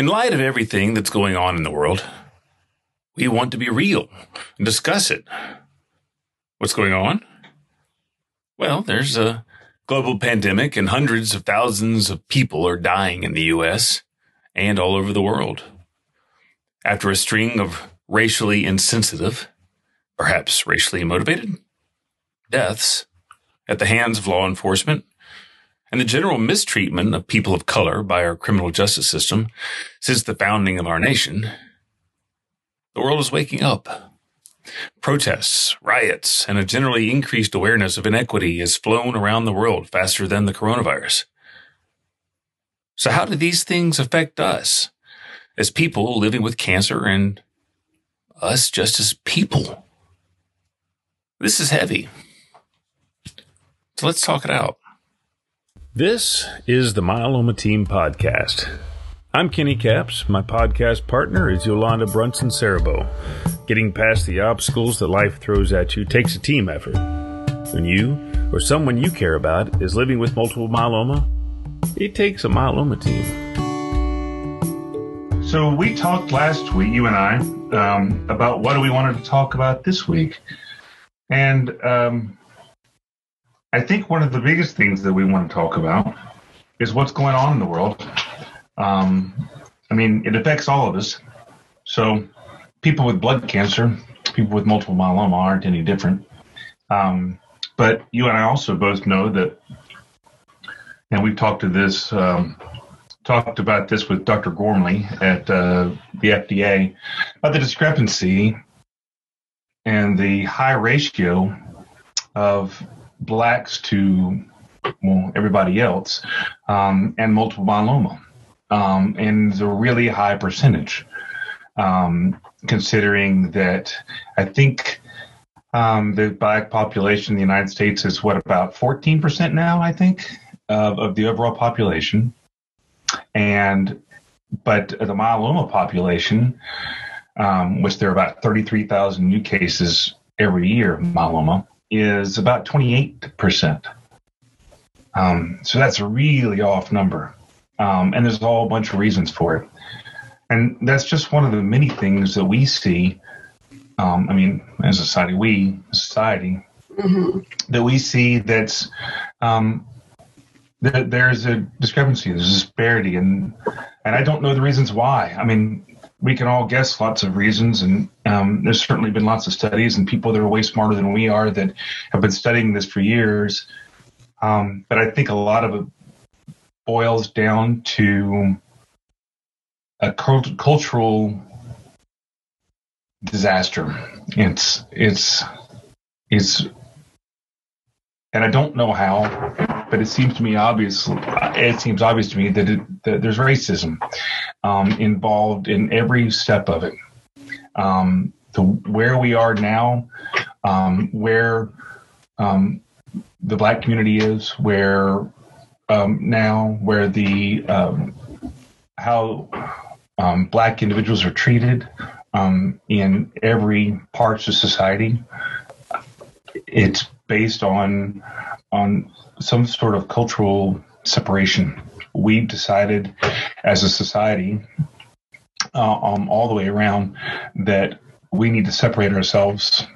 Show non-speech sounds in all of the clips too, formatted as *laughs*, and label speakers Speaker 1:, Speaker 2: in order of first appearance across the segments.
Speaker 1: In light of everything that's going on in the world, we want to be real and discuss it. What's going on? Well, there's a global pandemic and hundreds of thousands of people are dying in the US and all over the world. After a string of racially insensitive, perhaps racially motivated, deaths at the hands of law enforcement and the general mistreatment of people of color by our criminal justice system since the founding of our nation, the world is waking up. Protests, riots, and a generally increased awareness of inequity has flown around the world faster than the coronavirus. So how do these things affect us as people living with cancer and us just as people? This is heavy. So let's talk it out. This is the Myeloma Team Podcast. I'm Kenny Caps. My podcast partner is Yolanda Brunson Sarrabo. Getting past the obstacles that life throws at you takes a team effort. When you or someone you care about is living with multiple myeloma, it takes a myeloma team.
Speaker 2: So we talked last week, you and I, um, about what we wanted to talk about this week, and um, I think one of the biggest things that we want to talk about is what's going on in the world. Um, I mean, it affects all of us. So, people with blood cancer, people with multiple myeloma aren't any different. Um, but you and I also both know that, and we've talked to this, um, talked about this with Dr. Gormley at uh, the FDA about the discrepancy and the high ratio of blacks to well everybody else, um, and multiple myeloma, um, and the really high percentage. Um, considering that, I think um, the black population in the United States is what about 14% now? I think of, of the overall population, and but the myeloma population, um, which there are about 33,000 new cases every year myeloma, is about 28%. Um, so that's a really off number. Um, and there's a whole bunch of reasons for it. And that's just one of the many things that we see. Um, I mean, as a society, we, society, mm-hmm. that we see that's um, that there's a discrepancy, there's a disparity, and and I don't know the reasons why. I mean, we can all guess lots of reasons, and um, there's certainly been lots of studies and people that are way smarter than we are that have been studying this for years. Um, but I think a lot of it boils down to a cult- cultural disaster. It's it's it's and I don't know how, but it seems to me obvious. It seems obvious to me that, it, that there's racism um, involved in every step of it. Um, to where we are now, um, where um, the black community is, where um, now, where the um, how black individuals are treated in every parts of society. It's based on on some sort of cultural separation. We've decided as a society, uh, um, all the way around, that we need to separate ourselves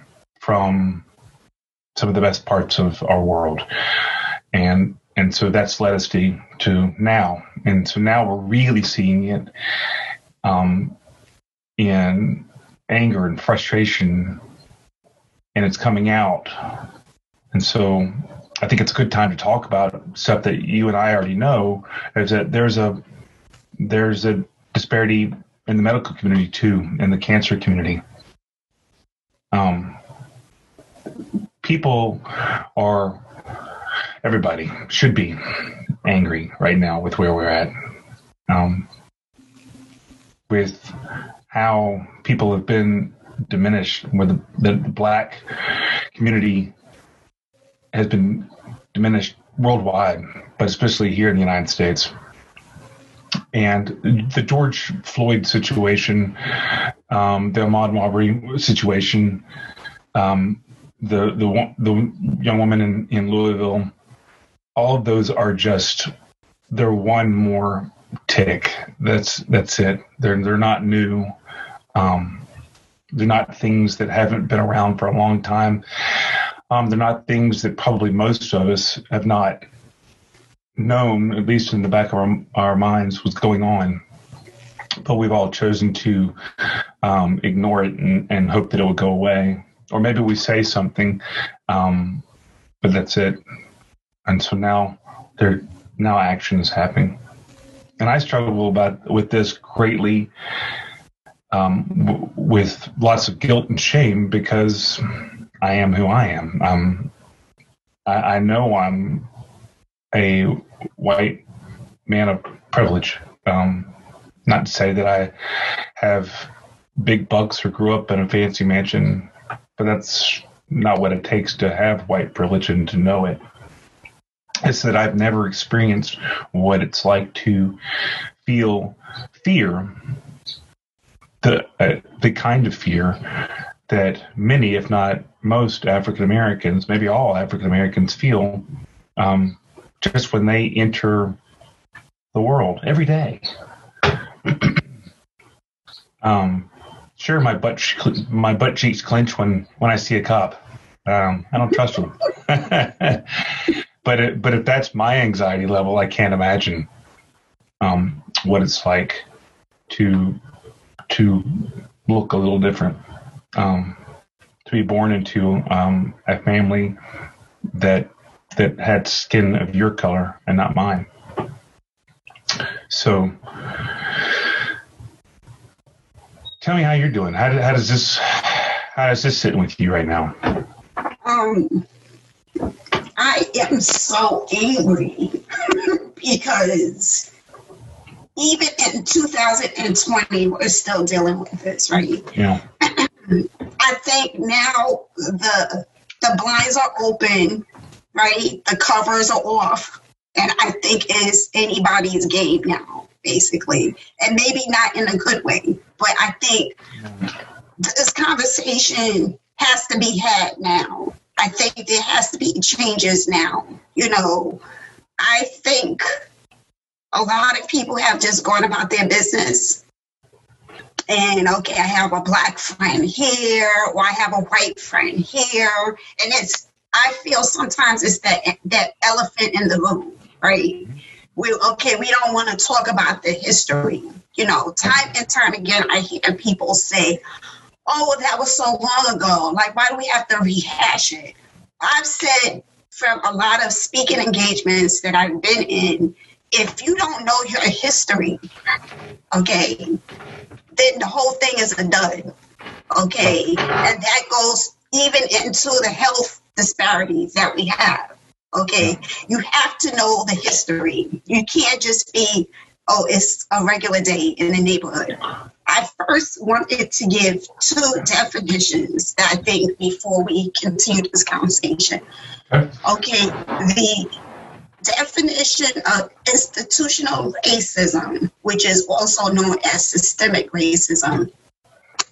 Speaker 2: from some of the best parts of our world, and and so that's led us to to now, and so now we're really seeing it um, in anger and frustration, and it's coming out and so I think it's a good time to talk about stuff that you and I already know is that there's a there's a disparity in the medical community too, in the cancer community. Um, people are everybody should be angry right now with where we're at. Um, with how people have been diminished, where the, the black community has been diminished worldwide, but especially here in the United States. And the George Floyd situation, um, the Ahmaud Arbery situation, um, the the the young woman in, in Louisville, all of those are just they're one more tick. That's that's it. They're they're not new. Um, they're not things that haven't been around for a long time. Um, they're not things that probably most of us have not known, at least in the back of our, our minds, what's going on. But we've all chosen to um, ignore it and, and, hope that it will go away. Or maybe we say something, um, but that's it. And so now there, now action is happening. And I struggle about with this greatly, um, w- with lots of guilt and shame because I am who I am. Um, I, I know I'm a white man of privilege. Um, not to say that I have big bucks or grew up in a fancy mansion, but that's not what it takes to have white privilege and to know it. It's that I've never experienced what it's like to feel fear, the uh, the kind of fear that many, if not most, African Americans, maybe all African Americans, feel um, just when they enter the world every day. *clears throat* um, sure, my butt my butt cheeks clench when when I see a cop. Um, I don't trust them. *laughs* but it, but if that's my anxiety level, I can't imagine um, what it's like to to look a little different. Um, to be born into um, a family that that had skin of your color and not mine. So, tell me how you're doing. How, how does this how does this sit with you right now?
Speaker 3: Um, I am so angry *laughs* because even in 2020, we're still dealing with this, right?
Speaker 2: Yeah.
Speaker 3: I think now the the blinds are open right? The covers are off. And I think it's anybody's game now, basically. And maybe not in a good way, but I think this conversation has to be had now. I think there has to be changes now. You know, I think a lot of people have just gone about their business. And okay, I have a black friend here, or I have a white friend here, and it's I feel sometimes it's that that elephant in the room, right? We okay, we don't want to talk about the history. You know, time and time again, I hear people say, "Oh, that was so long ago. Like, why do we have to rehash it?" I've said from a lot of speaking engagements that I've been in, if you don't know your history, okay, then the whole thing is a dud. Okay, and that goes even into the health disparities that we have. Okay, you have to know the history. You can't just be, oh, it's a regular day in the neighborhood. I first wanted to give two definitions that I think before we continue this conversation. Okay, the definition of institutional racism, which is also known as systemic racism.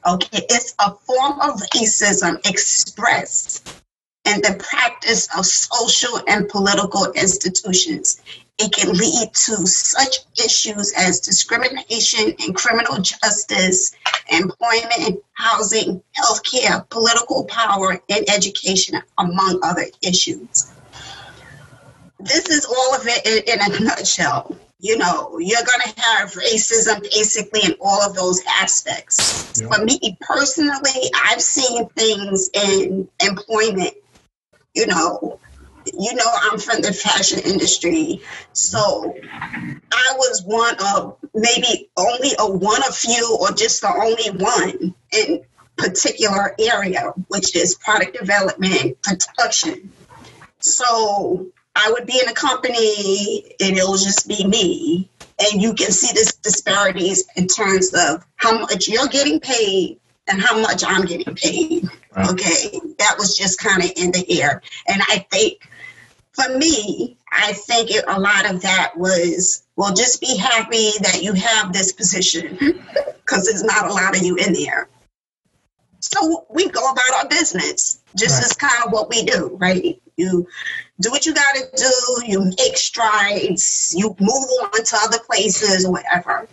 Speaker 3: Okay, it's a form of racism expressed in the practice of social and political institutions. It can lead to such issues as discrimination and criminal justice, employment, housing, healthcare, political power, and education, among other issues. This is all of it in, a nutshell. You know, you're going to have racism basically in all of those aspects. Yeah. For me personally, I've seen things in employment you know, you know, I'm from the fashion industry. So I was one of maybe only a one of few or just the only one in particular area, which is product development, production. So I would be in a company and it'll just be me. And you can see this disparities in terms of how much you're getting paid and how much I'm getting paid. Okay, that was just kind of in the air. And I think for me, I think it, a lot of that was, well, just be happy that you have this position because there's not a lot of you in there. So we go about our business. Just right. as kind of what we do, right? You do what you got to do. You make strides. You move on to other places, or whatever.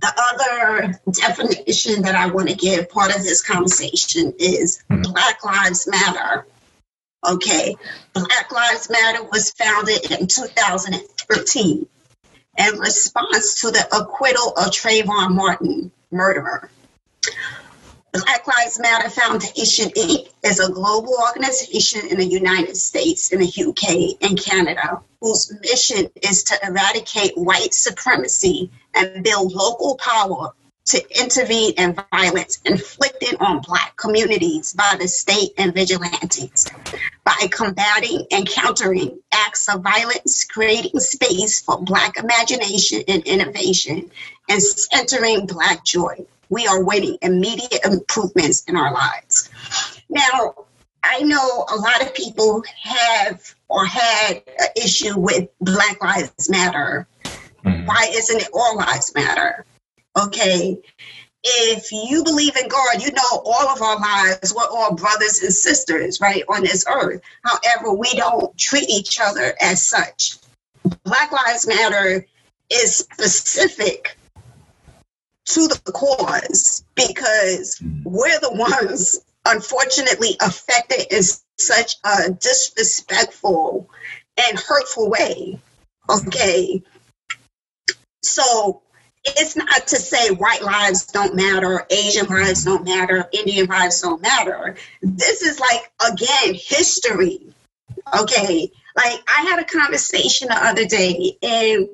Speaker 3: The other definition that I want to give part of this conversation is mm-hmm. Black Lives Matter. Okay, Black Lives Matter was founded in 2013 in response to the acquittal of Trayvon Martin murderer. Black Lives Matter Foundation Inc. is a global organization in the United States, in the UK, and Canada, whose mission is to eradicate white supremacy and build local power to intervene in violence inflicted on Black communities by the state and vigilantes by combating and countering acts of violence, creating space for Black imagination and innovation, and centering Black joy we are winning immediate improvements in our lives. Now, I know a lot of people have or had an issue with Black Lives Matter. Mm-hmm. Why isn't it All Lives Matter? Okay. If you believe in God, you know all of our lives, we're all brothers and sisters, right, on this earth. However, we don't treat each other as such. Black Lives Matter is specific to the cause because we're the ones unfortunately affected in such a disrespectful and hurtful way. Okay. So it's not to say white lives don't matter, Asian lives don't matter, Indian lives don't matter. This is like, again, history. Okay. Like I had a conversation the other day and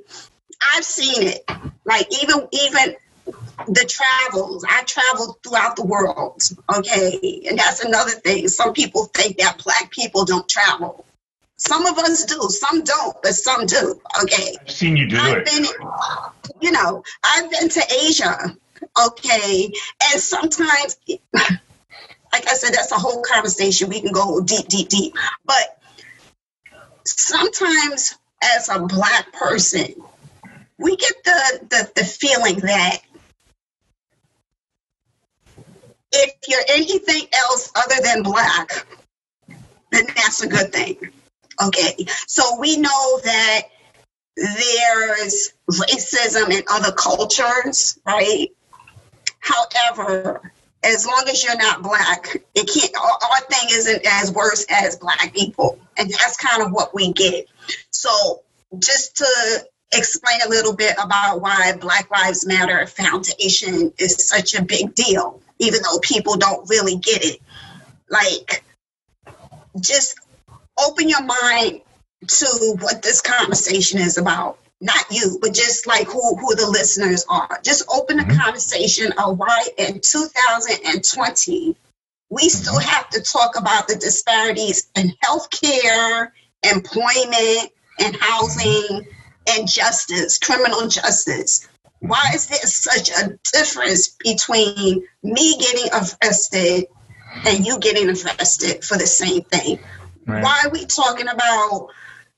Speaker 3: I've seen it. Like even even the travels. I traveled throughout the world. Okay. And that's another thing. Some people think that black people don't travel. Some of us do, some don't, but some do. Okay.
Speaker 2: I've seen you do I've it.
Speaker 3: Been, you know, I've been to Asia. Okay. And sometimes, like I said, that's a whole conversation. We can go deep, deep, deep. But sometimes as a black person, we get the, the, the feeling that if you're anything else other than black, then that's a good thing. Okay, so we know that there's racism in other cultures, right? However, as long as you're not black, it can't. Our thing isn't as worse as black people, and that's kind of what we get. So, just to explain a little bit about why Black Lives Matter Foundation is such a big deal even though people don't really get it. Like, just open your mind to what this conversation is about. Not you, but just like who, who the listeners are. Just open the mm-hmm. conversation of why in 2020 we still mm-hmm. have to talk about the disparities in healthcare, employment, and housing, and justice, criminal justice. Why is there such a difference between me getting arrested and you getting arrested for the same thing? Right. Why are we talking about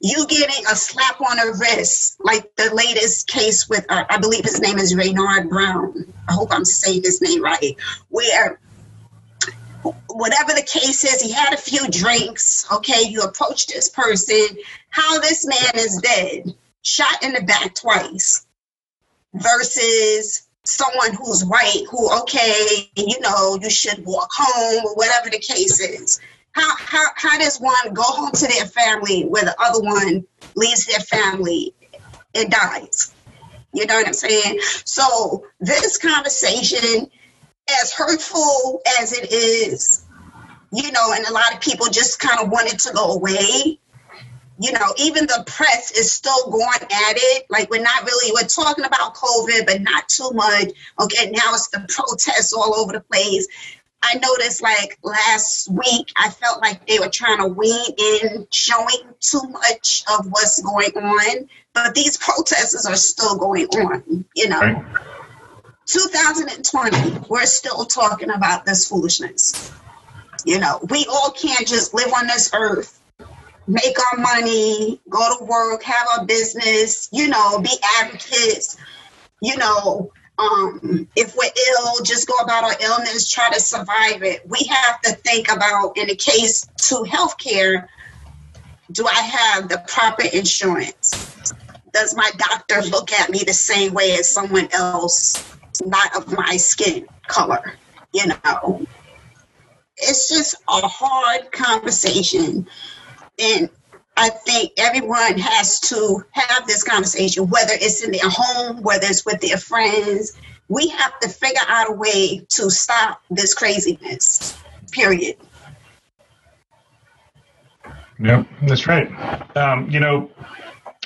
Speaker 3: you getting a slap on the wrist, like the latest case with, uh, I believe his name is Raynard Brown. I hope I'm saying his name right. Where whatever the case is, he had a few drinks. Okay, you approach this person. How this man is dead, shot in the back twice versus someone who's white who okay you know you should walk home or whatever the case is. How, how, how does one go home to their family where the other one leaves their family and dies? You know what i'm saying? So this conversation as hurtful as it is you know and a lot of people just kind of wanted to go away you know, even the press is still going at it. Like we're not really we're talking about COVID, but not too much. Okay, now it's the protests all over the place. I noticed like last week, I felt like they were trying to wean in showing too much of what's going on, but these protests are still going on, you know. Right. 2020, we're still talking about this foolishness. You know, we all can't just live on this earth make our money, go to work, have our business, you know, be advocates, you know, um, if we're ill, just go about our illness, try to survive it. We have to think about, in the case to healthcare, do I have the proper insurance? Does my doctor look at me the same way as someone else, not of my skin color? You know, it's just a hard conversation. And I think everyone has to have this conversation, whether it's in their home, whether it's with their friends. We have to figure out a way to stop this craziness, period.
Speaker 2: Yep, that's right. Um, you know,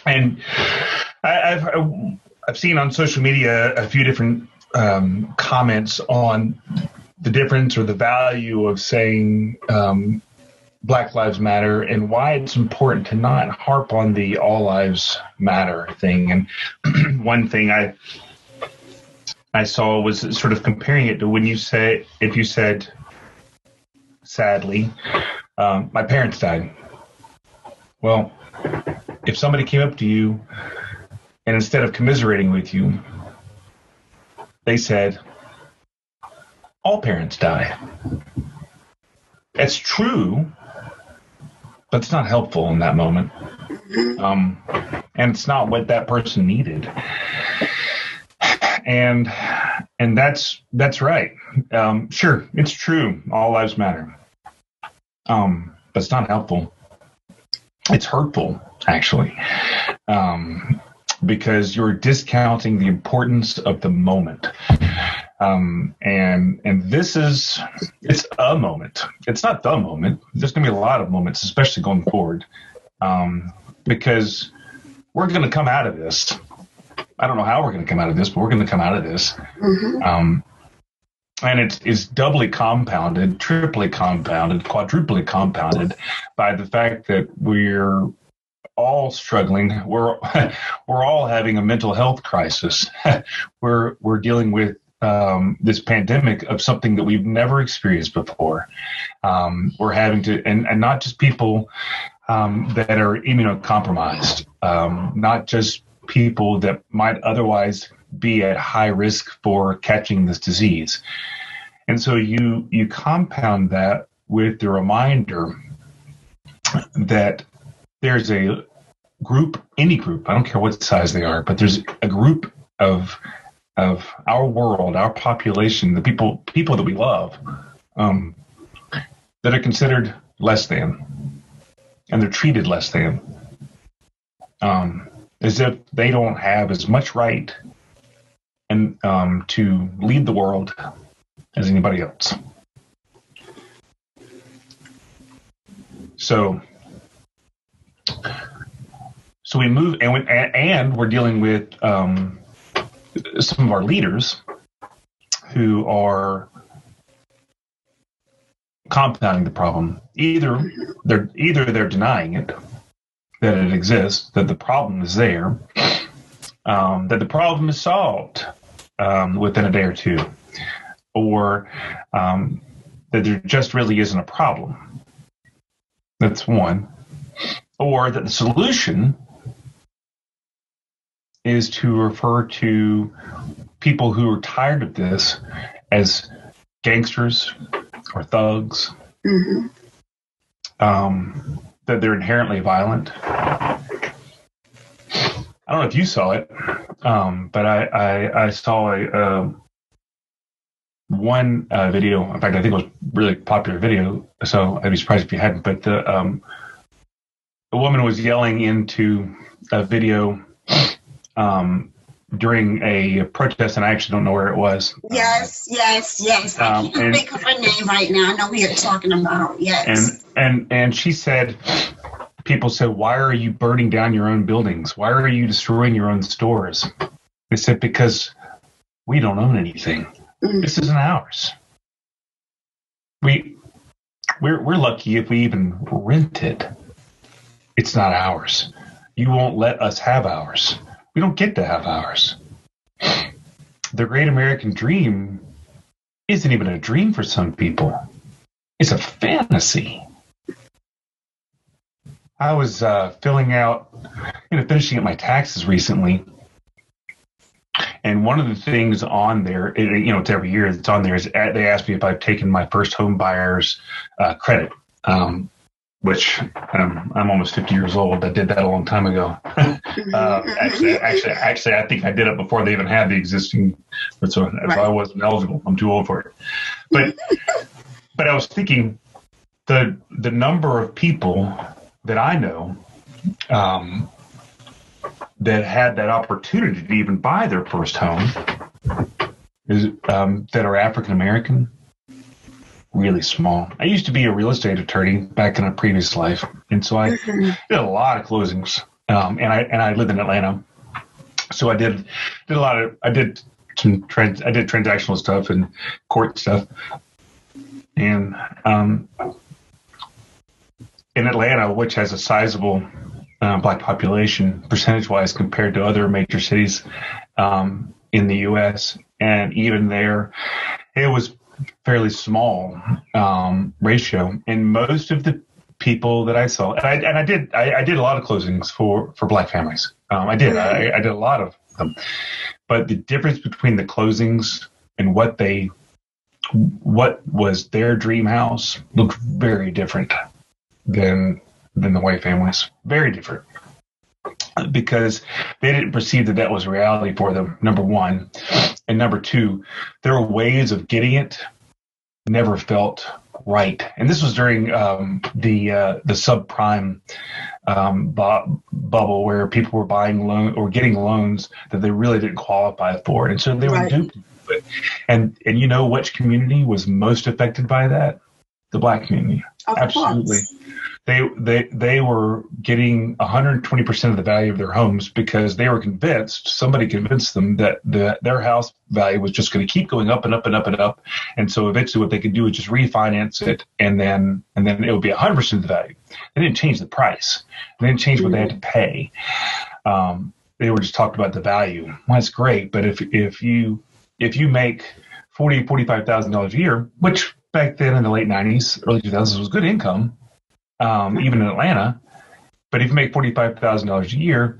Speaker 2: and I, have I've seen on social media a few different um, comments on the difference or the value of saying um, Black Lives Matter and why it's important to not harp on the All Lives Matter thing. And *clears throat* one thing I I saw was sort of comparing it to when you say if you said, sadly, um, my parents died. Well, if somebody came up to you and instead of commiserating with you, they said, all parents die. That's true, but it's not helpful in that moment. Um, and it's not what that person needed. And and that's that's right. Um, sure, it's true. All lives matter. Um, but it's not helpful. It's hurtful, actually, um, because you're discounting the importance of the moment. Um, and and this is it's a moment. It's not the moment. There's going to be a lot of moments, especially going forward, um, because we're going to come out of this. I don't know how we're going to come out of this, but we're going to come out of this. Mm-hmm. Um, and it's, it's doubly compounded, triply compounded, quadruply compounded by the fact that we're all struggling. We're *laughs* we're all having a mental health crisis. *laughs* we're we're dealing with um, this pandemic of something that we've never experienced before. Um, we're having to, and, and not just people um, that are immunocompromised, um, not just people that might otherwise be at high risk for catching this disease. And so you you compound that with the reminder that there's a group, any group, I don't care what size they are, but there's a group of of our world, our population, the people people that we love, um, that are considered less than, and they're treated less than, um, as if they don't have as much right and um, to lead the world as anybody else. So, so we move, and we, and we're dealing with um, some of our leaders who are compounding the problem. Either they're either they're denying it that it exists, that the problem is there, um, that the problem is solved um, within a day or two, or um, that there just really isn't a problem. That's one. Or that the solution is to refer to people who are tired of this as gangsters or thugs. Mm-hmm. Um, that they're inherently violent. I don't know if you saw it, um, but I, I, I saw a uh, one uh, video. In fact, I think it was really popular video. So I'd be surprised if you hadn't. But the um, a woman was yelling into a video um, during a protest, and I actually don't know where it was.
Speaker 3: Yes, yes, yes. I um, can't and, think of her name right now. I know who you're talking about. Yes.
Speaker 2: And and and she said, people said, "Why are you burning down your own buildings? Why are you destroying your own stores?" They said, "Because we don't own anything. Mm. This isn't ours. We we're we're lucky if we even rent it. It's not ours. You won't let us have ours." We don't get to have ours. The great American dream isn't even a dream for some people. It's a fantasy. I was uh, filling out, you know, finishing up my taxes recently, and one of the things on there, it, you know, it's every year it's on there is uh, they asked me if I've taken my first home buyer's uh, credit. Um, which um, I'm almost 50 years old. I did that a long time ago. *laughs* uh, actually, *laughs* actually, actually, I think I did it before they even had the existing. So, right. I wasn't eligible. I'm too old for it. But *laughs* but I was thinking the the number of people that I know um, that had that opportunity to even buy their first home is um, that are African American really small. I used to be a real estate attorney back in a previous life, and so I mm-hmm. did a lot of closings. Um, and I and I lived in Atlanta, so I did did a lot of I did some trans I did transactional stuff and court stuff, and um, in Atlanta, which has a sizable uh, black population percentage wise compared to other major cities um, in the U.S. And even there, it was fairly small um, ratio. And most of the people that I saw, and I, and I did, I, I, did a lot of closings for for black families. Um, I did, I, I did a lot of them. But the difference between the closings and what they, what was their dream house, looked very different than than the white families. Very different because they didn't perceive that that was reality for them. Number one, and number two, their ways of getting it never felt right. And this was during um, the uh, the subprime um, bu- bubble where people were buying loan or getting loans that they really didn't qualify for, and so they were right. duped. And and you know which community was most affected by that? The black community.
Speaker 3: Of
Speaker 2: Absolutely.
Speaker 3: Course
Speaker 2: they they they were getting 120% of the value of their homes because they were convinced somebody convinced them that the, their house value was just going to keep going up and up and up and up. And so eventually what they could do is just refinance it and then and then it would be 100% of the value. They didn't change the price. They didn't change what they had to pay. Um, they were just talked about the value. Well, that's great but if if you if you make 40 45000 dollars a year which back then in the late 90s early 2000s was good income um, even in Atlanta. But if you make forty five thousand dollars a year,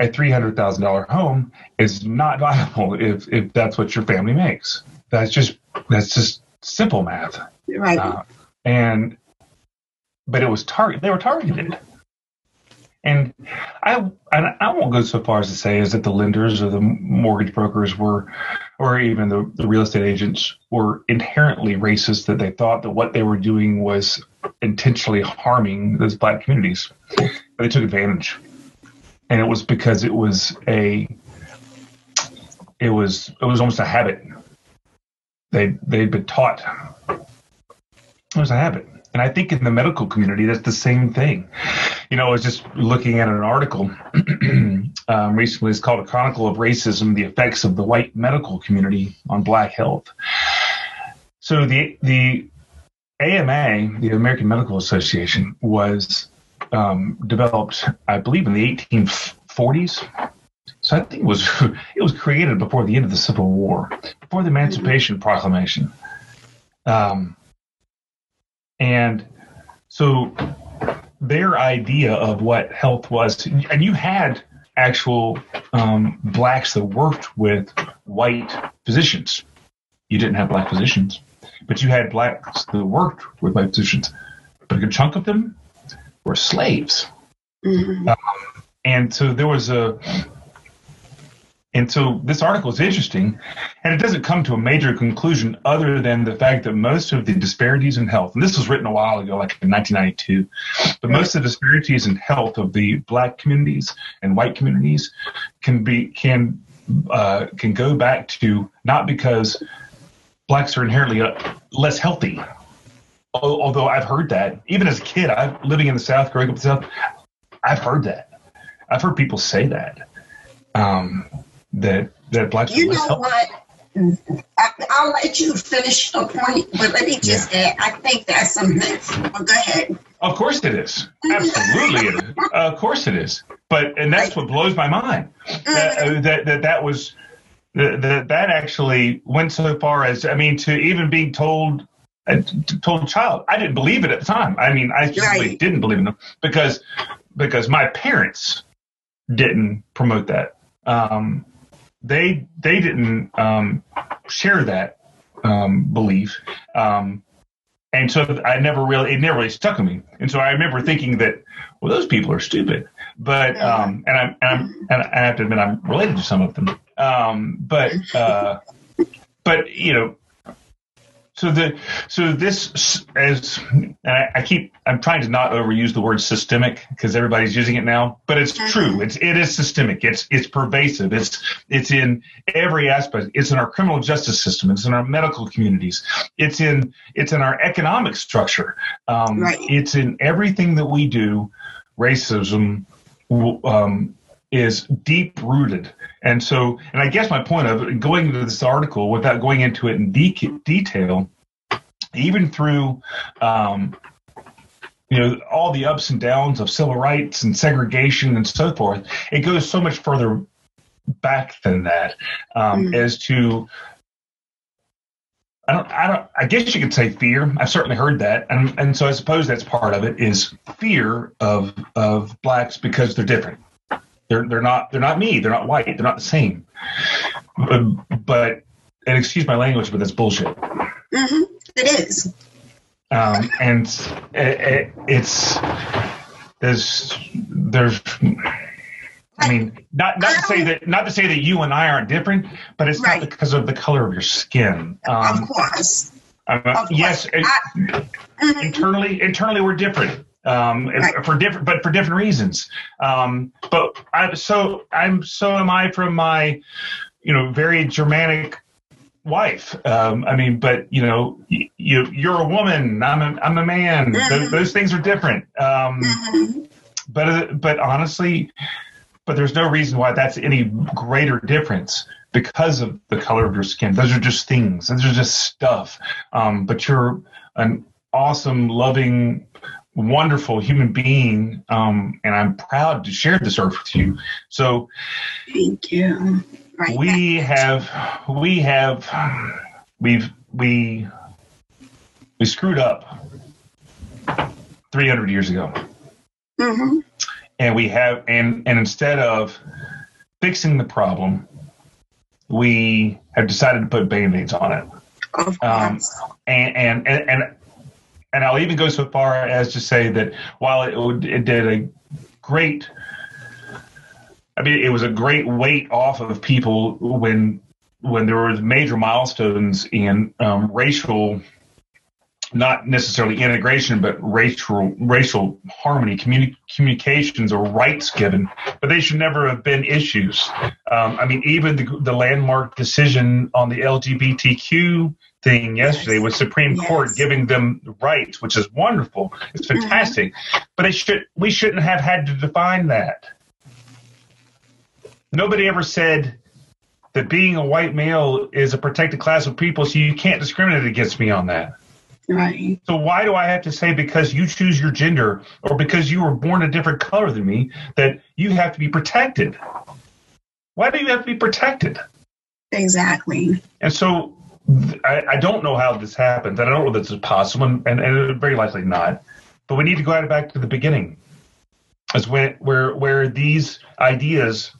Speaker 2: a three hundred thousand dollar home is not viable if if that's what your family makes. That's just that's just simple math,
Speaker 3: right? Uh,
Speaker 2: and but it was target. They were targeted. And I and I won't go so far as to say is that the lenders or the mortgage brokers were, or even the, the real estate agents were inherently racist. That they thought that what they were doing was intentionally harming those black communities. But they took advantage, and it was because it was a, it was it was almost a habit. They they'd been taught. It was a habit. And I think in the medical community, that's the same thing. You know, I was just looking at an article *clears throat* um, recently. It's called A Chronicle of Racism The Effects of the White Medical Community on Black Health. So the, the AMA, the American Medical Association, was um, developed, I believe, in the 1840s. So I think it was *laughs* it was created before the end of the Civil War, before the Emancipation Proclamation. Um, and so their idea of what health was, and you had actual um, blacks that worked with white physicians. You didn't have black physicians, but you had blacks that worked with white physicians. But a good chunk of them were slaves. Mm-hmm. Um, and so there was a and so this article is interesting, and it doesn't come to a major conclusion other than the fact that most of the disparities in health, and this was written a while ago, like in 1992, but most of the disparities in health of the black communities and white communities can be can uh, can go back to not because blacks are inherently uh, less healthy. Although I've heard that, even as a kid, I'm living in the South, growing up in the South, I've heard that. I've heard people say that. Um, that that black
Speaker 3: you know help. what I, will let you finish the point, but let me just yeah. add, I think that's something. Well, go ahead.
Speaker 2: Of course it is. Absolutely it is. Uh, *laughs* of course it is. But and that's what blows my mind. That, uh, mm-hmm. that, that that was that that actually went so far as I mean to even being told uh, told a child. I didn't believe it at the time. I mean, I right. didn't believe in it because because my parents didn't promote that. Um, they they didn't um, share that um, belief, um, and so I never really it never really stuck with me. And so I remember thinking that well, those people are stupid. But um, and I'm and I'm and I have to admit I'm related to some of them. Um, but uh, but you know so the so this as I, I, keep I'm trying to not overuse the word systemic because everybody's using it now, but it's true. It's it is systemic. It's it's pervasive. It's it's in every aspect. It's in our criminal justice system. It's in our medical communities. It's in it's in our economic structure. Um, right. It's in everything that we do. Racism um, is deep rooted. And so, and I guess my point of going into this article without going into it in de- detail, even through, um, you know, all the ups and downs of civil rights and segregation and so forth, it goes so much further back than that um, mm. as to I don't, I don't, I guess you could say fear. I've certainly heard that. And, and so I suppose that's part of it is fear of, of blacks because they're different. They're they're not they're not me. They're not white. They're not the same. But, but and excuse my language, but that's bullshit.
Speaker 3: Mm-hmm. It is.
Speaker 2: Um, and it, it, it's there's there's. I mean, not not to say that not to say that you and I aren't different, but it's right. not because of the color of your skin.
Speaker 3: Um, of course.
Speaker 2: Uh, of course. Yes, I, mm-hmm. internally internally we're different um, right. for different, but for different reasons. Um, but I, so I'm, so am I from my, you know, very Germanic wife. Um, I mean, but you know, you, you're a woman. I'm a, I'm a man. Mm-hmm. Those, those, things are different. Um, mm-hmm. But, uh, but honestly, but there's no reason why that's any greater difference because of the color of your skin. Those are just things. Those are just stuff. Um, but you're an awesome, loving, wonderful human being, um, and I'm proud to share this earth with you. So,
Speaker 3: thank you.
Speaker 2: Right we have, we have, we've we we screwed up 300 years ago, mm-hmm. and we have, and and instead of fixing the problem, we have decided to put band-aids on it. Um, and, and, and, and and I'll even go so far as to say that while it, it did a great, I mean, it was a great weight off of people when when there was major milestones in um, racial, not necessarily integration, but racial racial harmony, communi- communications or rights given, but they should never have been issues. Um, I mean, even the, the landmark decision on the LGBTQ thing yesterday with Supreme yes. Court giving them rights, which is wonderful. It's mm-hmm. fantastic. Mm-hmm. But it should we shouldn't have had to define that. Nobody ever said that being a white male is a protected class of people, so you can't discriminate against me on that.
Speaker 3: Right.
Speaker 2: So why do I have to say because you choose your gender or because you were born a different color than me that you have to be protected? Why do you have to be protected?
Speaker 3: Exactly.
Speaker 2: And so I, I, don't know how this happened. I don't know if this is possible, and, and, and very likely not. But we need to go back to the beginning, as where where these ideas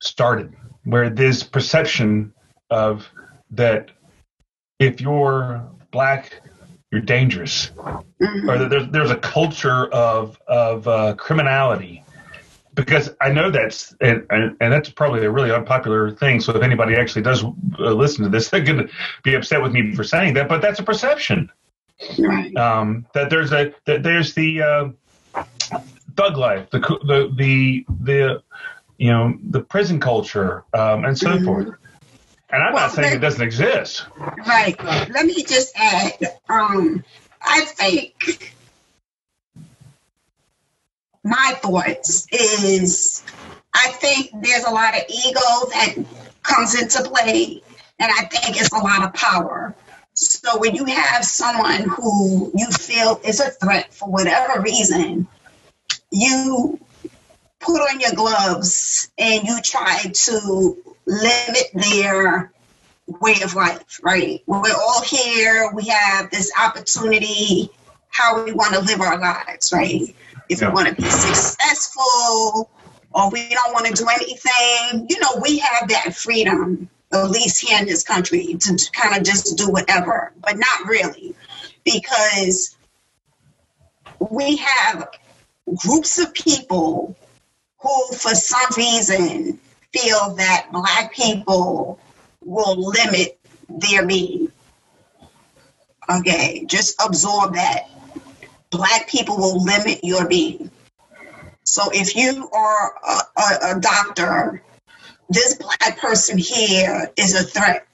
Speaker 2: started, where this perception of that if you're black, you're dangerous, or that there's there's a culture of of uh, criminality because I know that's and, and, and that's probably a really unpopular thing. So if anybody actually does uh, listen to this, *laughs* they're going to be upset with me for saying that. But that's a perception. Right. Um, that there's a that there's the uh, thug life, the the the the you know the prison culture, um, and so mm-hmm. forth. And I'm well, not saying it doesn't exist.
Speaker 3: Right. Let me just add. Um, I think my thoughts is I think there's a lot of ego that comes into play, and I think it's a lot of power. So when you have someone who you feel is a threat for whatever reason, you put on your gloves and you try to limit their way of life, right? We're all here, we have this opportunity, how we want to live our lives, right? If yeah. we want to be successful or we don't want to do anything, you know, we have that freedom, at least here in this country, to kind of just do whatever, but not really. because we have groups of people who, for some reason, feel that Black people will limit their being. Okay, just absorb that. Black people will limit your being. So if you are a, a, a doctor, this black person here is a threat.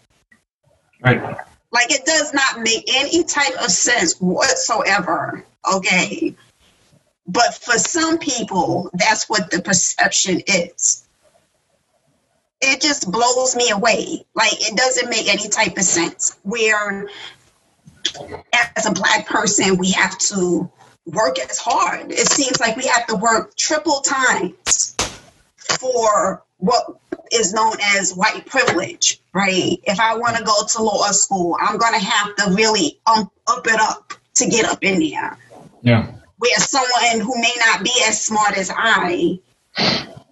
Speaker 2: Right.
Speaker 3: Like it does not make any type of sense whatsoever. Okay. But for some people, that's what the perception is. It just blows me away. Like it doesn't make any type of sense. Where as a black person, we have to work as hard. It seems like we have to work triple times for what is known as white privilege, right? If I want to go to law school, I'm going to have to really ump, up it up to get up in there.
Speaker 2: Yeah.
Speaker 3: Where someone who may not be as smart as I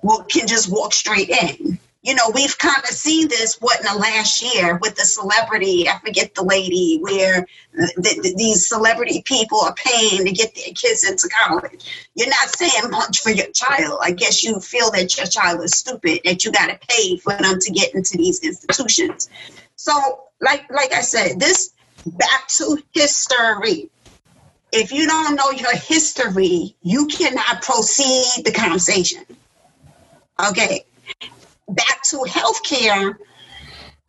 Speaker 3: will, can just walk straight in you know, we've kind of seen this what in the last year with the celebrity, I forget the lady, where the, the, these celebrity people are paying to get their kids into college. You're not saying much for your child. I guess you feel that your child is stupid, that you got to pay for them to get into these institutions. So, like, like I said, this back to history. If you don't know your history, you cannot proceed the conversation. Okay, back to healthcare,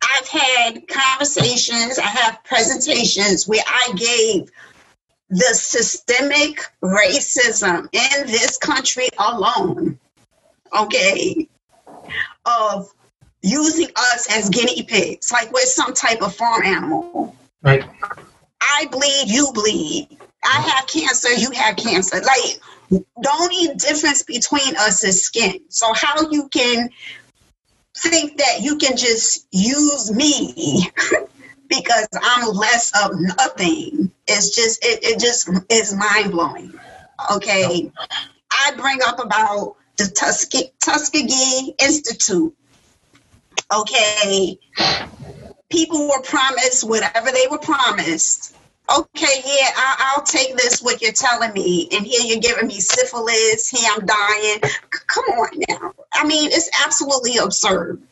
Speaker 3: I've had conversations, I have presentations where I gave the systemic racism in this country alone, okay, of using us as guinea pigs, like we're some type of farm animal.
Speaker 2: Right.
Speaker 3: I bleed, you bleed. I have cancer, you have cancer. Like, the only difference between us is skin. So, how you can think that you can just use me *laughs* because I'm less of nothing. It's just it, it just is mind blowing. Okay. I bring up about the Tuskegee, Tuskegee Institute. Okay. People were promised whatever they were promised okay, yeah, I, will take this, what you're telling me. And here you're giving me syphilis, here I'm dying. C- come on now. I mean, it's absolutely absurd.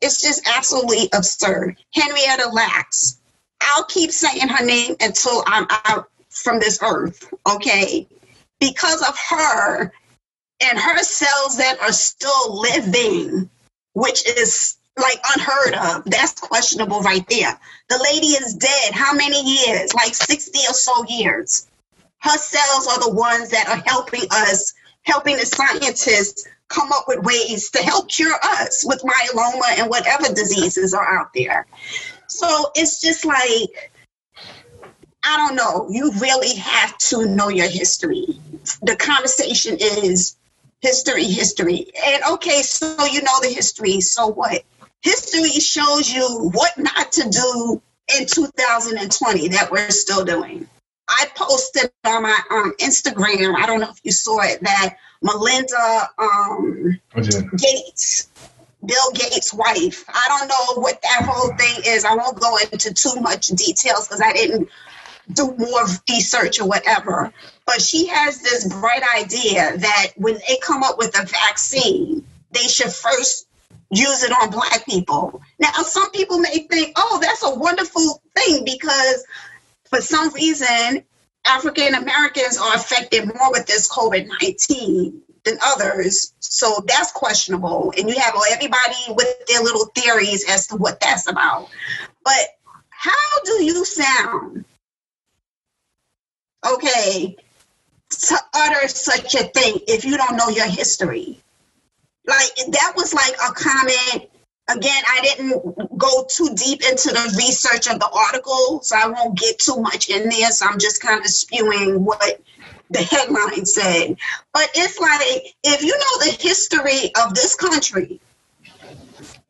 Speaker 3: It's just absolutely absurd. Henrietta Lacks. I'll keep saying her name until I'm out from this earth, okay? Because of her and her cells that are still living, which is like unheard of. That's questionable right there. The lady is dead. How many years? Like 60 or so years. Her cells are the ones that are helping us, helping the scientists come up with ways to help cure us with myeloma and whatever diseases are out there. So it's just like, I don't know, you really have to know your history. The conversation is history, history. And okay, so you know the history, so what? History shows you what not to do in 2020 that we're still doing. I posted on my um, Instagram, I don't know if you saw it, that Melinda um, Gates, Bill Gates' wife, I don't know what that whole thing is. I won't go into too much details because I didn't do more research or whatever. But she has this bright idea that when they come up with a vaccine, they should first use it on black people. Now, some people may think, oh, that's a wonderful thing because for some reason, African Americans are affected more with this COVID 19 than others. So that's questionable. And you have everybody with their little theories as to what that's about. But how do you sound? Okay, to utter such a thing if you don't know your history like that was like a comment. Again i didn't go too deep into the research of the article so i won't get too much in there. So i'm just kind of spewing what the headline said. But it's like if you know the history of this country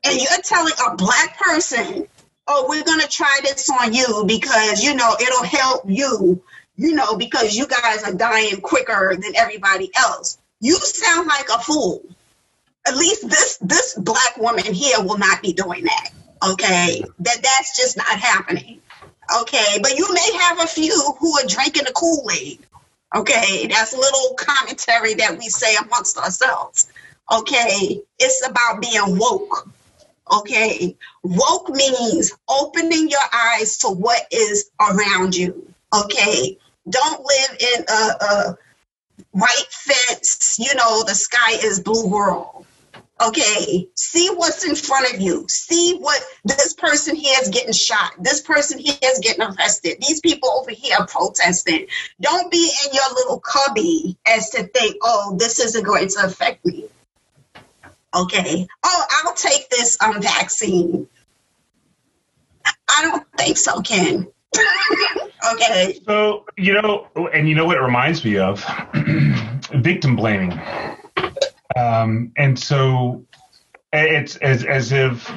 Speaker 3: and you're telling a black person oh we're going to try this on you because you know it'll help you you know because you guys are dying quicker than everybody else you sound like a fool at least this this black woman here will not be doing that. Okay, that that's just not happening. Okay, but you may have a few who are drinking the Kool Aid. Okay, that's little commentary that we say amongst ourselves. Okay, it's about being woke. Okay, woke means opening your eyes to what is around you. Okay, don't live in a, a white fence, you know, the sky is blue world. Okay, see what's in front of you. See what this person here is getting shot. This person here is getting arrested. These people over here are protesting. Don't be in your little cubby as to think, oh, this isn't going to affect me. Okay. Oh, I'll take this um, vaccine. I don't think so, Ken. *laughs* okay.
Speaker 2: So, you know, and you know what it reminds me of? *clears throat* Victim blaming. Um, and so it's as as if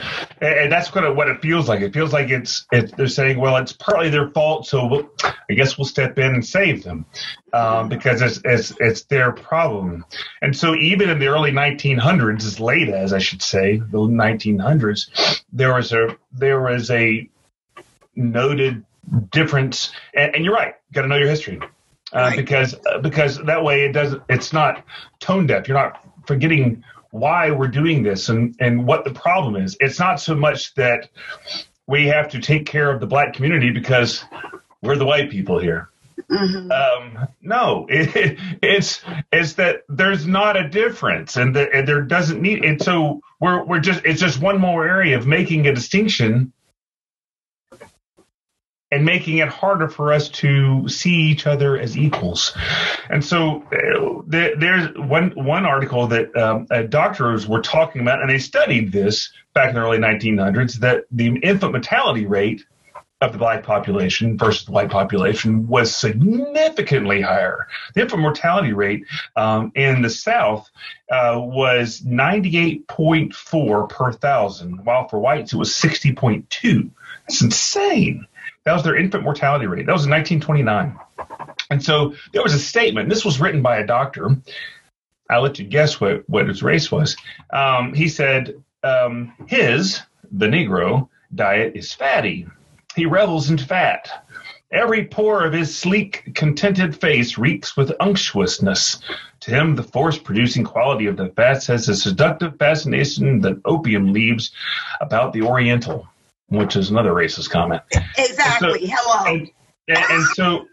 Speaker 2: and that's kind of what it feels like. It feels like it's it, they're saying, well, it's partly their fault, so we'll, I guess we'll step in and save them um, because it's, it's it's their problem. And so even in the early 1900s, as late as I should say, the 1900s, there was a there was a noted difference. And, and you're right, got to know your history. Uh, right. Because uh, because that way it doesn't it's not tone deaf. You're not forgetting why we're doing this and, and what the problem is. It's not so much that we have to take care of the black community because we're the white people here. Mm-hmm. Um, no, *laughs* it, it's it's that there's not a difference, and, the, and there doesn't need. And so we're we're just it's just one more area of making a distinction and making it harder for us to see each other as equals. And so uh, there, there's one one article that um, uh, doctors were talking about, and they studied this back in the early 1900s that the infant mortality rate of the black population versus the white population was significantly higher. The infant mortality rate um, in the South uh, was 98.4 per thousand, while for whites it was 60.2. That's insane. That was their infant mortality rate. That was in 1929. And so there was a statement. This was written by a doctor. I'll let you guess what, what his race was. Um, he said um, his, the Negro, diet is fatty. He revels in fat. Every pore of his sleek, contented face reeks with unctuousness. To him, the force producing quality of the fats has a seductive fascination that opium leaves about the Oriental which is another racist comment.
Speaker 3: Exactly. So, Hello.
Speaker 2: And, and, so,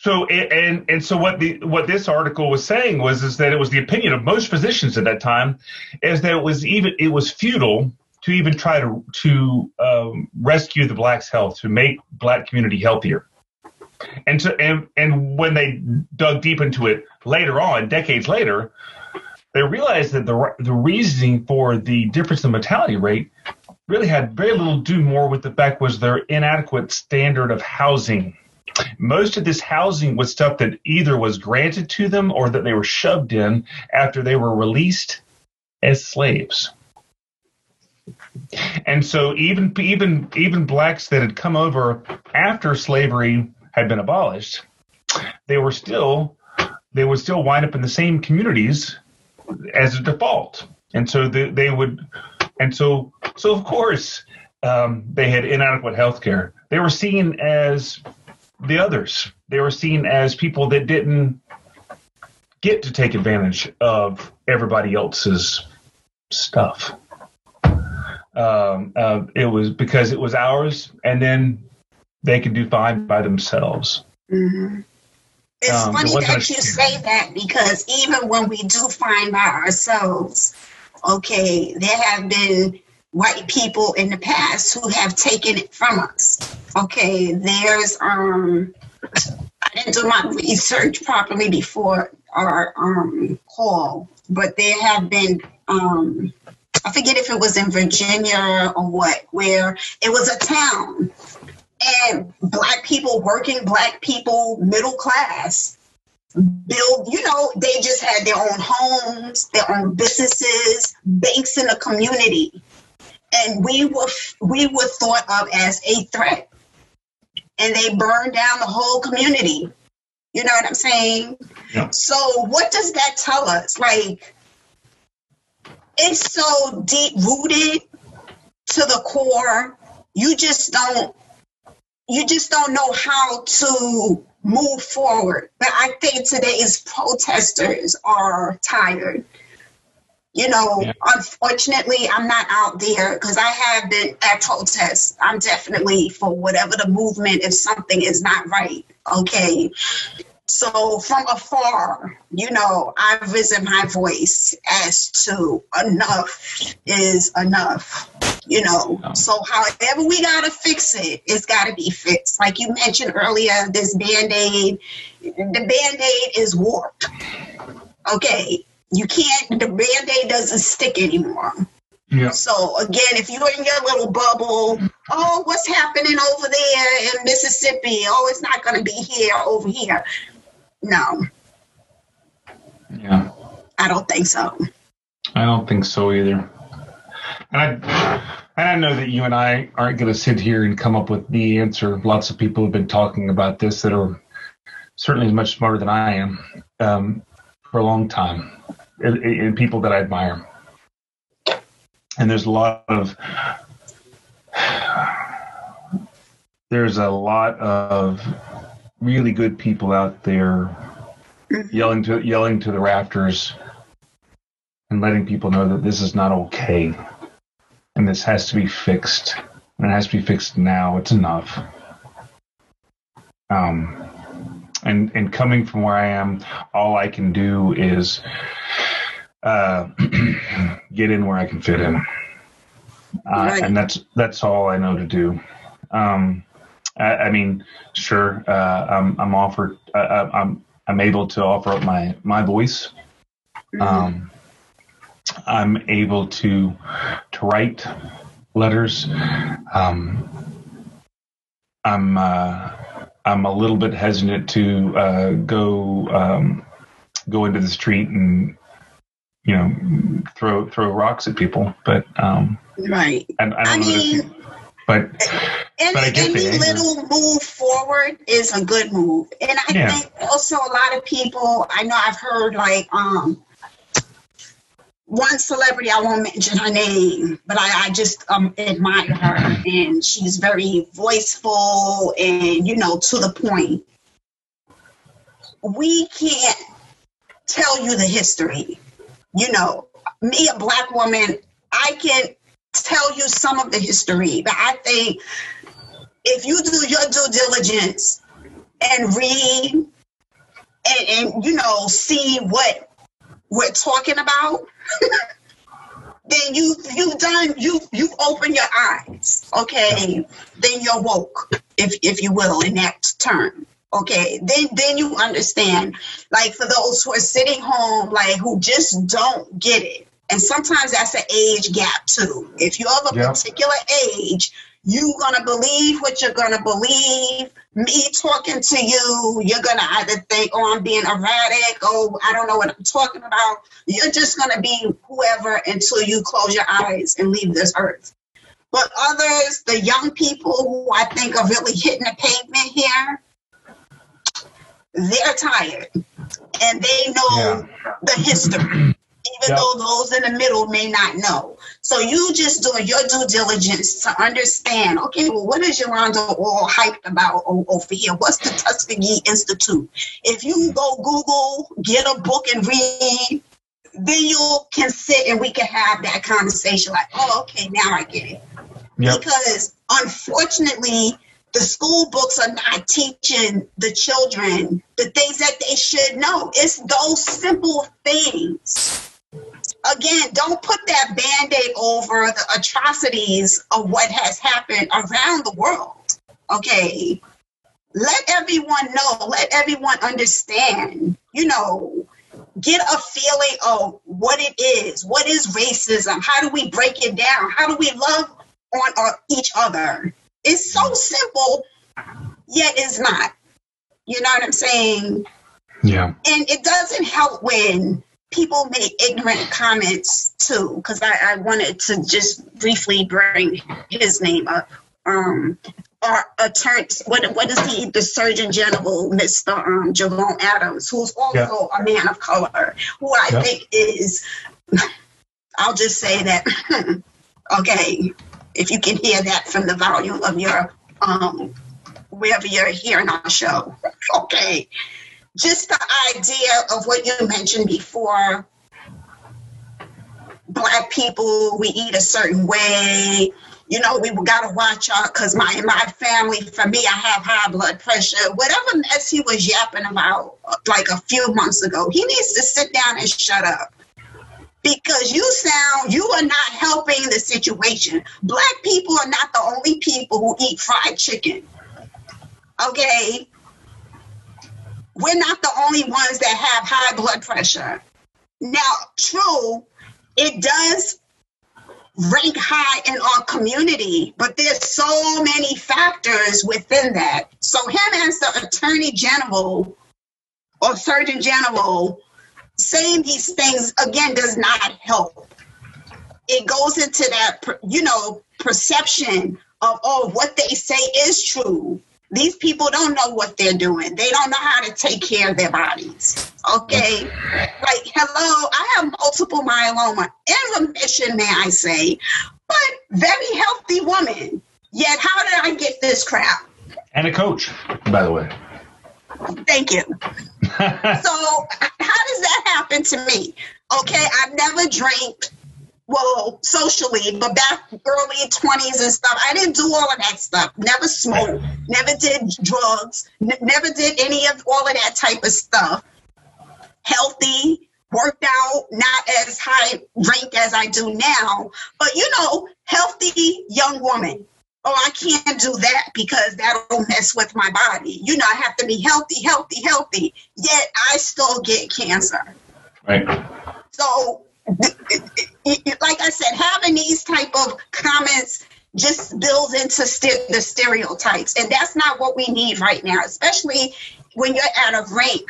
Speaker 2: so and and so what the what this article was saying was is that it was the opinion of most physicians at that time, is that it was even it was futile to even try to to um, rescue the blacks' health to make black community healthier. And so and and when they dug deep into it later on, decades later, they realized that the the reasoning for the difference in mortality rate really had very little to do more with the fact was their inadequate standard of housing. Most of this housing was stuff that either was granted to them or that they were shoved in after they were released as slaves. And so even even even blacks that had come over after slavery had been abolished, they were still they would still wind up in the same communities as a default. And so they, they would and so, so of course, um, they had inadequate health care. They were seen as the others. They were seen as people that didn't get to take advantage of everybody else's stuff. Um, uh, it was because it was ours, and then they could do fine by themselves.
Speaker 3: Mm-hmm. It's um, funny it that you say that because even when we do fine by ourselves, okay, there have been white people in the past who have taken it from us. Okay, there's um I didn't do my research properly before our um call, but there have been um I forget if it was in Virginia or what, where it was a town and black people, working black people, middle class, build, you know, they just had their own homes, their own businesses, banks in the community. And we were we were thought of as a threat. And they burned down the whole community. You know what I'm saying? Yeah. So what does that tell us? Like it's so deep rooted to the core. You just don't you just don't know how to move forward. But I think today's protesters are tired. You know,
Speaker 2: Yeah.
Speaker 3: unfortunately, I'm not out there because I have been at protests. I'm definitely for whatever the movement if something is not right. Okay. So from afar, you know, I've risen my voice as to enough is enough. You know,
Speaker 2: Yeah.
Speaker 3: so however we gotta fix it, it's gotta be fixed. Like you mentioned earlier, this band-aid, the band-aid is warped. Okay. You can't the band-aid doesn't stick anymore.
Speaker 2: Yeah.
Speaker 3: So again, if you're in your little bubble, oh, what's happening over there in Mississippi? Oh, it's not going to be here over here. No,
Speaker 2: Yeah.
Speaker 3: I don't think so.
Speaker 2: I don't think so either. And I, and I know that you and I aren't going to sit here and come up with the answer. Lots of people have been talking about this that are certainly much smarter than I am um, for a long time, and, and people that I admire. And there's a lot of there's a lot of really good people out there yelling to yelling to the rafters and letting people know that this is not okay. And this has to be fixed. And it has to be fixed now. It's enough. Um and and coming from where i am all i can do is uh *clears throat* get in where i can fit in uh,
Speaker 3: Right.
Speaker 2: and that's that's all i know to do um i, I mean sure uh i'm i'm offered uh, i'm i'm able to offer up my my voice um, I'm able to to write letters. Um, I'm uh, I'm a little bit hesitant to uh, go um, go into the street and you know throw throw rocks at people, but um,
Speaker 3: right.
Speaker 2: I, I don't
Speaker 3: I mean,
Speaker 2: but
Speaker 3: any,
Speaker 2: But
Speaker 3: any little move forward is a good move. And I
Speaker 2: Yeah.
Speaker 3: think also a lot of people, I know I've heard like, um, one celebrity, I won't mention her name, but I, I just um, admire her. And she's very voiceful and, you know, to the point. We can't tell you the history. You know, me, a black woman, I can tell you some of the history, but I think if you do your due diligence and read and, and you know see what we're talking about, *laughs* then you you've done you you've opened your eyes. Okay, then you're woke, if if you will, in that term. Okay, then then you understand. Like for those who are sitting home, like who just don't get it, and sometimes that's an age gap too. If you're of a
Speaker 2: Yeah.
Speaker 3: particular age, you gonna believe what you're gonna believe. Me talking to you, you're gonna either think, "Oh, I'm being erratic," "Oh, I don't know what I'm talking about." You're just gonna be whoever until you close your eyes and leave this earth. But others, the young people who I think are really hitting the pavement here, they're tired and they know
Speaker 2: Yeah.
Speaker 3: the history,
Speaker 2: Yep.
Speaker 3: though those in the middle may not know. So you just doing your due diligence to understand, okay, well, what is Yolanda all hyped about over here? What's the Tuskegee Institute? If you go Google, get a book and read, then you can sit and we can have that conversation like, oh, okay, now I get it
Speaker 2: Yep.
Speaker 3: because unfortunately the school books are not teaching the children the things that they should know it's those simple things again don't put that band-aid over the atrocities of what has happened around the world okay let everyone know let everyone understand you know get a feeling of what it is what is racism how do we break it down how do we love on our, each other. It's so simple, yet it's not. You know what I'm saying?
Speaker 2: Yeah.
Speaker 3: And it doesn't help when people make ignorant comments too, because I, I wanted to just briefly bring his name up. Um, our attorney, what, what is he? The Surgeon General, Mr. Um, Javon Adams, who's also a man of color, who I
Speaker 2: Yeah.
Speaker 3: think is, I'll just say that, *laughs* okay, if you can hear that from the volume of your um, wherever you're hearing our show. *laughs* Okay. Just the idea of what you mentioned before black people, we eat a certain way. You know, we got to watch out because my my family, for me, I have high blood pressure. Whatever mess he was yapping about like a few months ago, he needs to sit down and shut up because you sound you are not helping the situation. Black people are not the only people who eat fried chicken. Okay, we're not the only ones that have high blood pressure. Now, true, it does rank high in our community, but there's so many factors within that. So him as the attorney general or surgeon general saying these things again does not help. It goes into that, you know, perception of oh, what they say is true. These people don't know what they're doing. They don't know how to take care of their bodies. Okay. Like, hello, I have multiple myeloma in remission, may I say, but very healthy woman. Yet, how did I get this crap?
Speaker 2: And a coach, by the way.
Speaker 3: Thank you. *laughs* so, how does that happen to me? Okay, I've never drank well, socially, but back early 20s and stuff, I didn't do all of that stuff. Never smoked, never did drugs, n- never did any of all of that type of stuff. Healthy, worked out, not as high rank as I do now, but you know, healthy young woman. Oh, I can't do that because that'll mess with my body. You know, I have to be healthy, healthy, healthy. Yet I still get cancer.
Speaker 2: Right.
Speaker 3: So *laughs* like I said, having these type of comments just builds into st- the stereotypes, and that's not what we need right now, especially when you're at a rank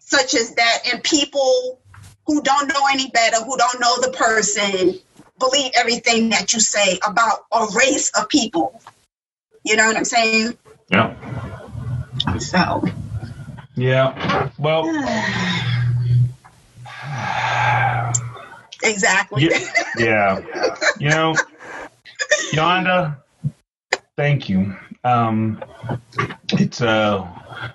Speaker 3: such as that, and people who don't know any better, who don't know the person, believe everything that you say about a race of people. You know what I'm saying?
Speaker 2: Yeah.
Speaker 3: So.
Speaker 2: Yeah. Well. *sighs* *sighs* *sighs*
Speaker 3: Exactly.
Speaker 2: Yeah. yeah. You know, Yonda, thank you. Um, it's uh,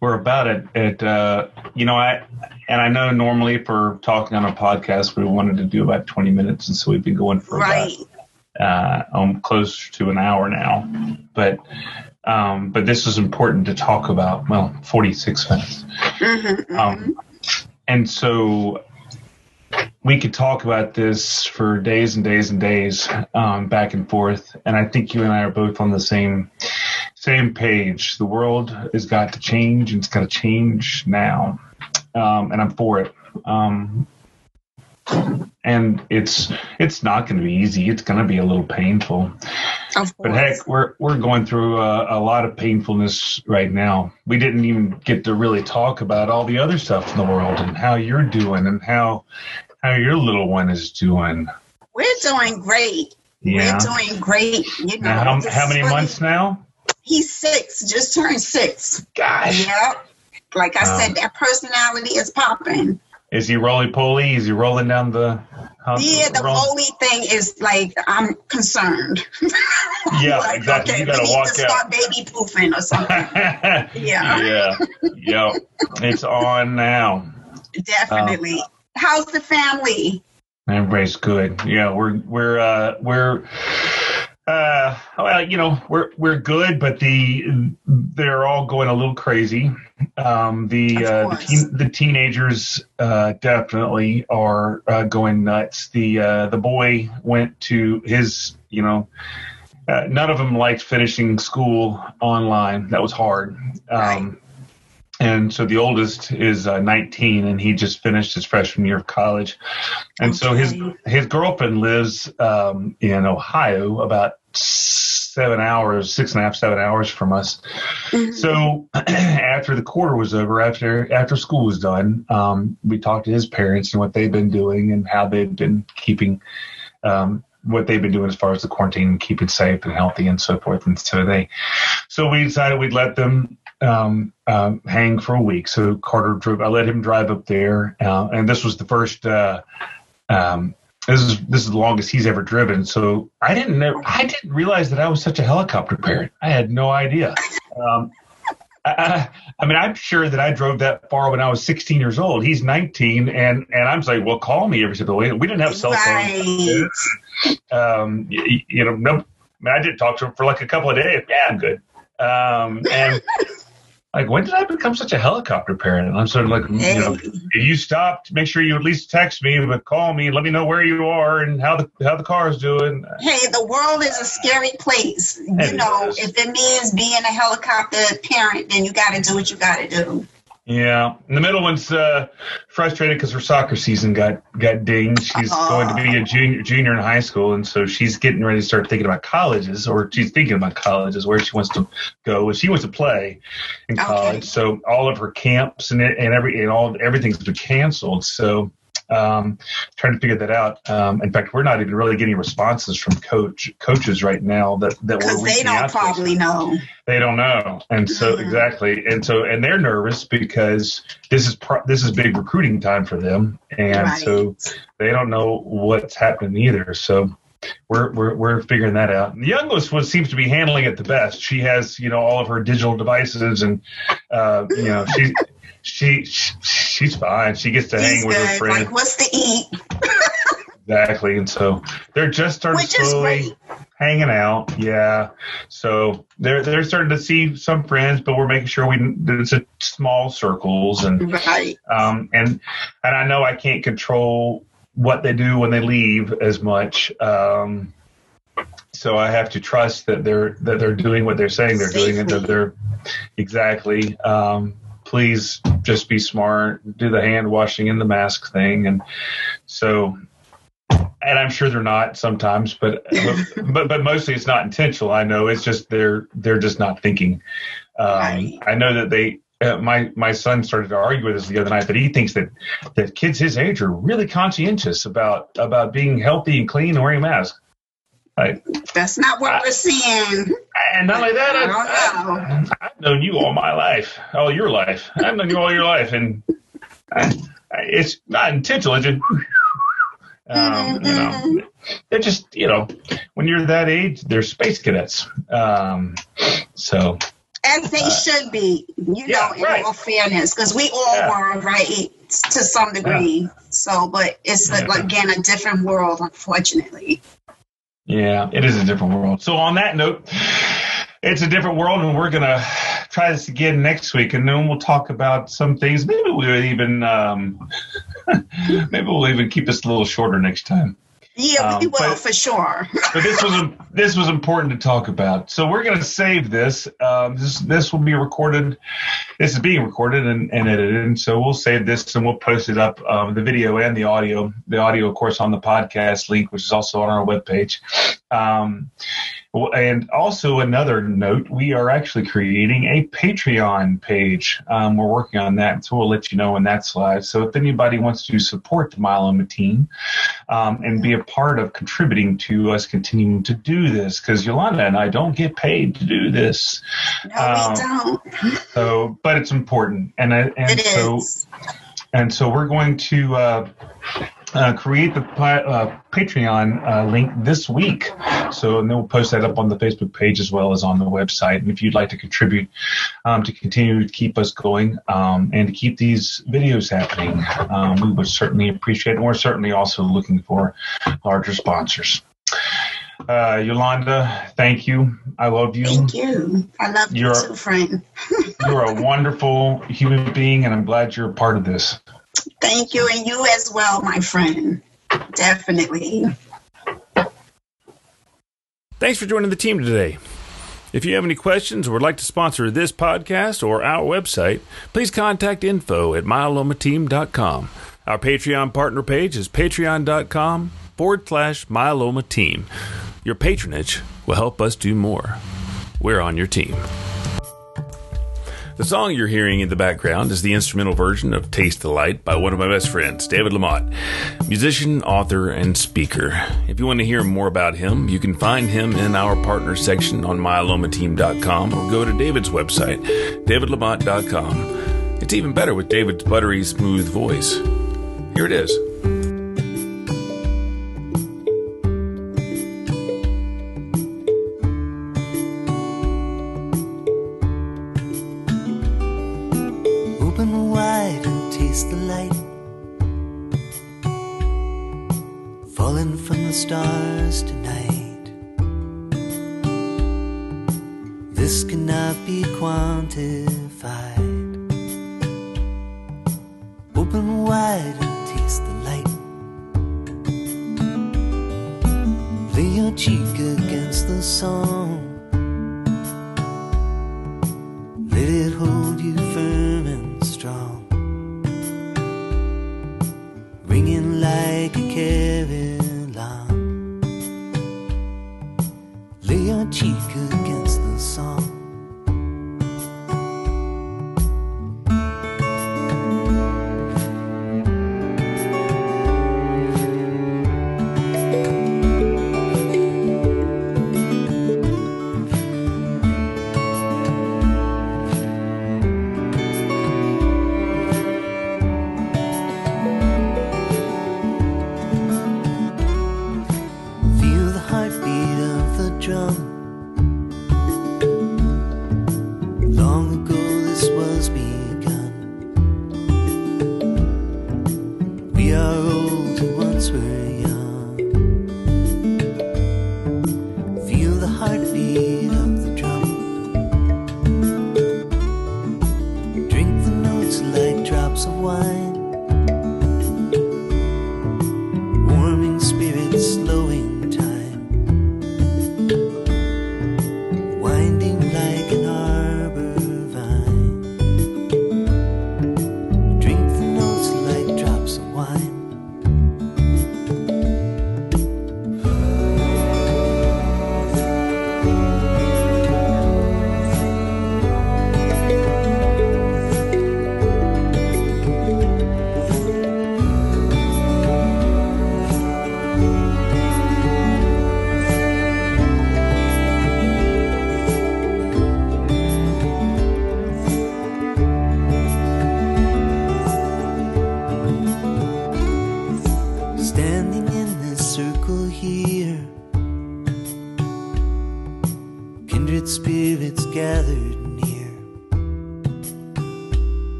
Speaker 2: we're about it. At uh, you know, I and I know normally for talking on a podcast we wanted to do about twenty minutes, and so we've been going for
Speaker 3: right.
Speaker 2: about uh, um, close to an hour now. But um, but this is important to talk about. Well, forty six minutes.
Speaker 3: Mm-hmm,
Speaker 2: Um,
Speaker 3: mm-hmm.
Speaker 2: and so we could talk about this for days and days and days, um, back and forth. And I think you and I are both on the same same page. The world has got to change, and it's got to change now. Um, and I'm for it. Um, and it's it's not going to be easy. It's going to be a little painful. But heck, we're we're going through a, a lot of painfulness right now. We didn't even get to really talk about all the other stuff in the world and how you're doing and how how your little one is doing.
Speaker 3: We're doing great.
Speaker 2: Yeah.
Speaker 3: We're doing great. You know,
Speaker 2: Now, how, how many
Speaker 3: funny.
Speaker 2: months now?
Speaker 3: He's six, just turned six.
Speaker 2: Gosh.
Speaker 3: Yeah. Like I
Speaker 2: Wow.
Speaker 3: said, um, that personality is popping.
Speaker 2: Is he roly poly? Is he rolling down the? Huh,
Speaker 3: Yeah, the
Speaker 2: roll-
Speaker 3: only thing is like I'm concerned. *laughs*
Speaker 2: Yeah,
Speaker 3: like,
Speaker 2: exactly.
Speaker 3: Okay,
Speaker 2: You gotta
Speaker 3: we need
Speaker 2: walk
Speaker 3: to
Speaker 2: out.
Speaker 3: start baby poofing or something. *laughs* Yeah.
Speaker 2: yeah. Yep. It's on now. *laughs*
Speaker 3: Definitely. How's the family?
Speaker 2: Everybody's good. Yeah, we're we're uh we're uh well, you know, we're we're good, but the they're all going a little crazy. Um the uh the, teen, the teenagers uh definitely are uh, going nuts. The uh the boy went to his, you know, uh, none of them liked finishing school online. That was hard. Um and so the oldest is uh, 19 and he just finished his freshman year of college. And so his his girlfriend lives um, in ohio about seven hours six and a half seven hours from us.
Speaker 3: Mhm.
Speaker 2: so *clears throat* after the quarter was over after after school was done um, we talked to his parents and what they've been doing and how they've been keeping um, what they've been doing as far as the quarantine and keeping safe and healthy and so forth. And so they so we decided we'd let them um, um, hang for a week. So Carter drove. I let him drive up there, uh, and this was the first. Uh, um, this is this is the longest he's ever driven. So I didn't know. I didn't realize that I was such a helicopter parent. I had no idea. Um, I, I mean, I'm sure that I drove that far when I was 16 years old. He's 19, and and I'm like, well, call me every single day. We didn't have cell phones.
Speaker 3: Right.
Speaker 2: Um, you, you know, no, I, mean, I did talk to him for like a couple of days. Yeah, I'm good. Um, and like, when did I become such a helicopter parent? And I'm sort of like, you know, if you stopped, make sure you at least text me, but call me, let me know where you are and how the how the car is doing.
Speaker 3: Hey, the world is a scary place. You know,
Speaker 2: is.
Speaker 3: if it means being a helicopter parent, then you got to do what you got to do.
Speaker 2: Yeah, and the middle one's uh, frustrated because her soccer season got got dinged. She's
Speaker 3: Aw.
Speaker 2: going to be a junior junior in high school, and so she's getting ready to start thinking about colleges, or she's thinking about colleges where she wants to go. She wants to play in
Speaker 3: Okay.
Speaker 2: college, so all of her camps and and every and all everything's been canceled. So. Um, trying to figure that out. Um, in fact, we're not even really getting responses from coach coaches right now that that we're
Speaker 3: Because they don't
Speaker 2: out to.
Speaker 3: probably know.
Speaker 2: They don't know, and so
Speaker 3: Mhm.
Speaker 2: exactly, and so and they're nervous because this is pro- this is big recruiting time for them, and
Speaker 3: Right.
Speaker 2: so they don't know what's happening either. So we're we're we're figuring that out. The youngest one seems to be handling it the best. She has you know all of her digital devices, and uh, you know *laughs* she she she's fine. She gets to
Speaker 3: He's
Speaker 2: hang with her friends
Speaker 3: Like, what's to eat? *laughs*
Speaker 2: exactly, and so they're just starting
Speaker 3: Which
Speaker 2: slowly hanging out. Yeah. So they're they're starting to see some friends, but we're making sure we it's a small circles and
Speaker 3: Right.
Speaker 2: um and and I know I can't control what they do when they leave as much. Um so I have to trust that they're that they're doing what they're saying they're doing and that they're exactly um please just be smart, do the hand washing and the mask thing and so and I'm sure they're not sometimes, but *laughs* but but mostly it's not intentional. I know it's just they're they're just not thinking. Um,
Speaker 3: Right.
Speaker 2: I know that they. Uh, my my son started to argue with us the other night that he thinks that that kids his age are really conscientious about about being healthy and clean and wearing a mask. Like,
Speaker 3: That's not what
Speaker 2: I-
Speaker 3: we're seeing.
Speaker 2: and not only that,
Speaker 3: I
Speaker 2: I've,
Speaker 3: don't know.
Speaker 2: I've, I've known you all my life, all your life. I've known you all your life, and I, I, it's not intentional. It's just, um, you know, they're just you know, when you're that age, they're space cadets. Um, so
Speaker 3: As they should be, you
Speaker 2: Uh, yeah,
Speaker 3: know, in
Speaker 2: right.
Speaker 3: all fairness, because we all
Speaker 2: Yeah.
Speaker 3: were, right, to some degree. So, but it's, a, again, a different world, unfortunately.
Speaker 2: Yeah, it is a different world. So on that note, it's a different world, and we're gonna try this again next week, and then we'll talk about some things. Maybe we'll even um, *laughs* maybe we'll even keep this a little shorter next time.
Speaker 3: Yeah, we
Speaker 2: Um,
Speaker 3: will,
Speaker 2: but-
Speaker 3: for sure. *laughs*
Speaker 2: but this was this was important to talk about. So we're going to save this. Um, this this will be recorded. This is being recorded and, and edited, and so we'll save this and we'll post it up, um, the video and the audio. The audio, of course, on the podcast link, which is also on our webpage. Um, and also another note, we are actually creating a Patreon page. Um, we're working on that, so we'll let you know when that's live. So if anybody wants to support the Myeloma team um, and be a part of contributing to us continuing to do this, because Yolanda and I don't get paid to do this.
Speaker 3: No,
Speaker 2: Um,
Speaker 3: we don't.
Speaker 2: So, but it's important, and I, and
Speaker 3: It
Speaker 2: so
Speaker 3: is.
Speaker 2: and so we're going to uh, uh, create the uh, Patreon uh, link this week. So, and then we'll post that up on the Facebook page as well as on the website. And if you'd like to contribute um, to continue to keep us going um, and to keep these videos happening, um, we would certainly appreciate it. And we're certainly also looking for larger sponsors. Uh, Yolanda, thank you. I love you.
Speaker 3: Thank you. I love you
Speaker 2: You're-
Speaker 3: too, friend. *laughs*
Speaker 2: You're a wonderful human being, and I'm glad you're a part of this.
Speaker 3: Thank you, and you as well, my friend. Definitely.
Speaker 1: Thanks for joining the team today. If you have any questions or would like to sponsor this podcast or our website, please contact info at myelomateam.com. Our Patreon partner page is patreon.com forward slash myeloma team. Your patronage will help us do more. We're on your team. The song you're hearing in the background is the instrumental version of Taste the Light by one of my best friends, David LaMotte, musician, author, and speaker. If you want to hear more about him, you can find him in our partner section on myelomateam.com or go to David's website, davidlamotte.com. It's even better with David's buttery smooth voice. Here it is.
Speaker 4: stars tonight. This cannot be quantified. Open wide and taste the light. Lay your cheek